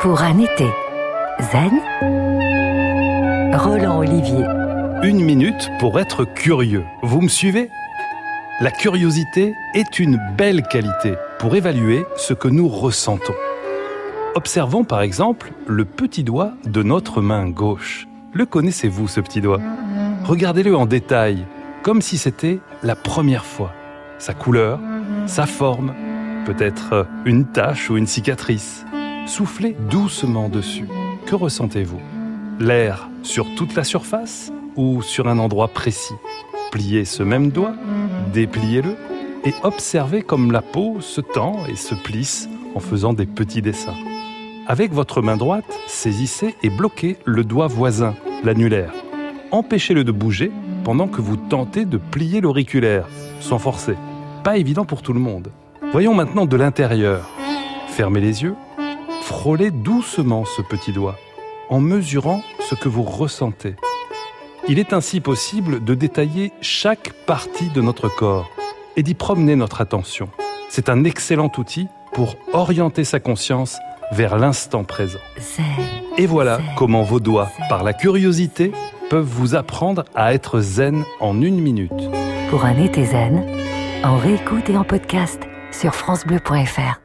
Pour un été zen, Roland Olivier. Une minute pour être curieux. Vous me suivez? La curiosité est une belle qualité pour évaluer ce que nous ressentons. Observons par exemple le petit doigt de notre main gauche. Le connaissez-vous ce petit doigt? Regardez-le en détail, comme si c'était la première fois. Sa couleur, sa forme, peut-être une tache ou une cicatrice. Soufflez doucement dessus. Que ressentez-vous? L'air sur toute la surface ou sur un endroit précis? Pliez ce même doigt, dépliez-le et observez comme la peau se tend et se plisse en faisant des petits dessins. Avec votre main droite, saisissez et bloquez le doigt voisin, l'annulaire. Empêchez-le de bouger pendant que vous tentez de plier l'auriculaire, sans forcer. Pas évident pour tout le monde. Voyons maintenant de l'intérieur. Fermez les yeux, frôlez doucement ce petit doigt, en mesurant ce que vous ressentez. Il est ainsi possible de détailler chaque partie de notre corps et d'y promener notre attention. C'est un excellent outil pour orienter sa conscience vers l'instant présent. Et voilà comment vos doigts, par la curiosité, peuvent vous apprendre à être zen en une minute. Pour un été zen, en réécoute et en podcast sur FranceBleu.fr.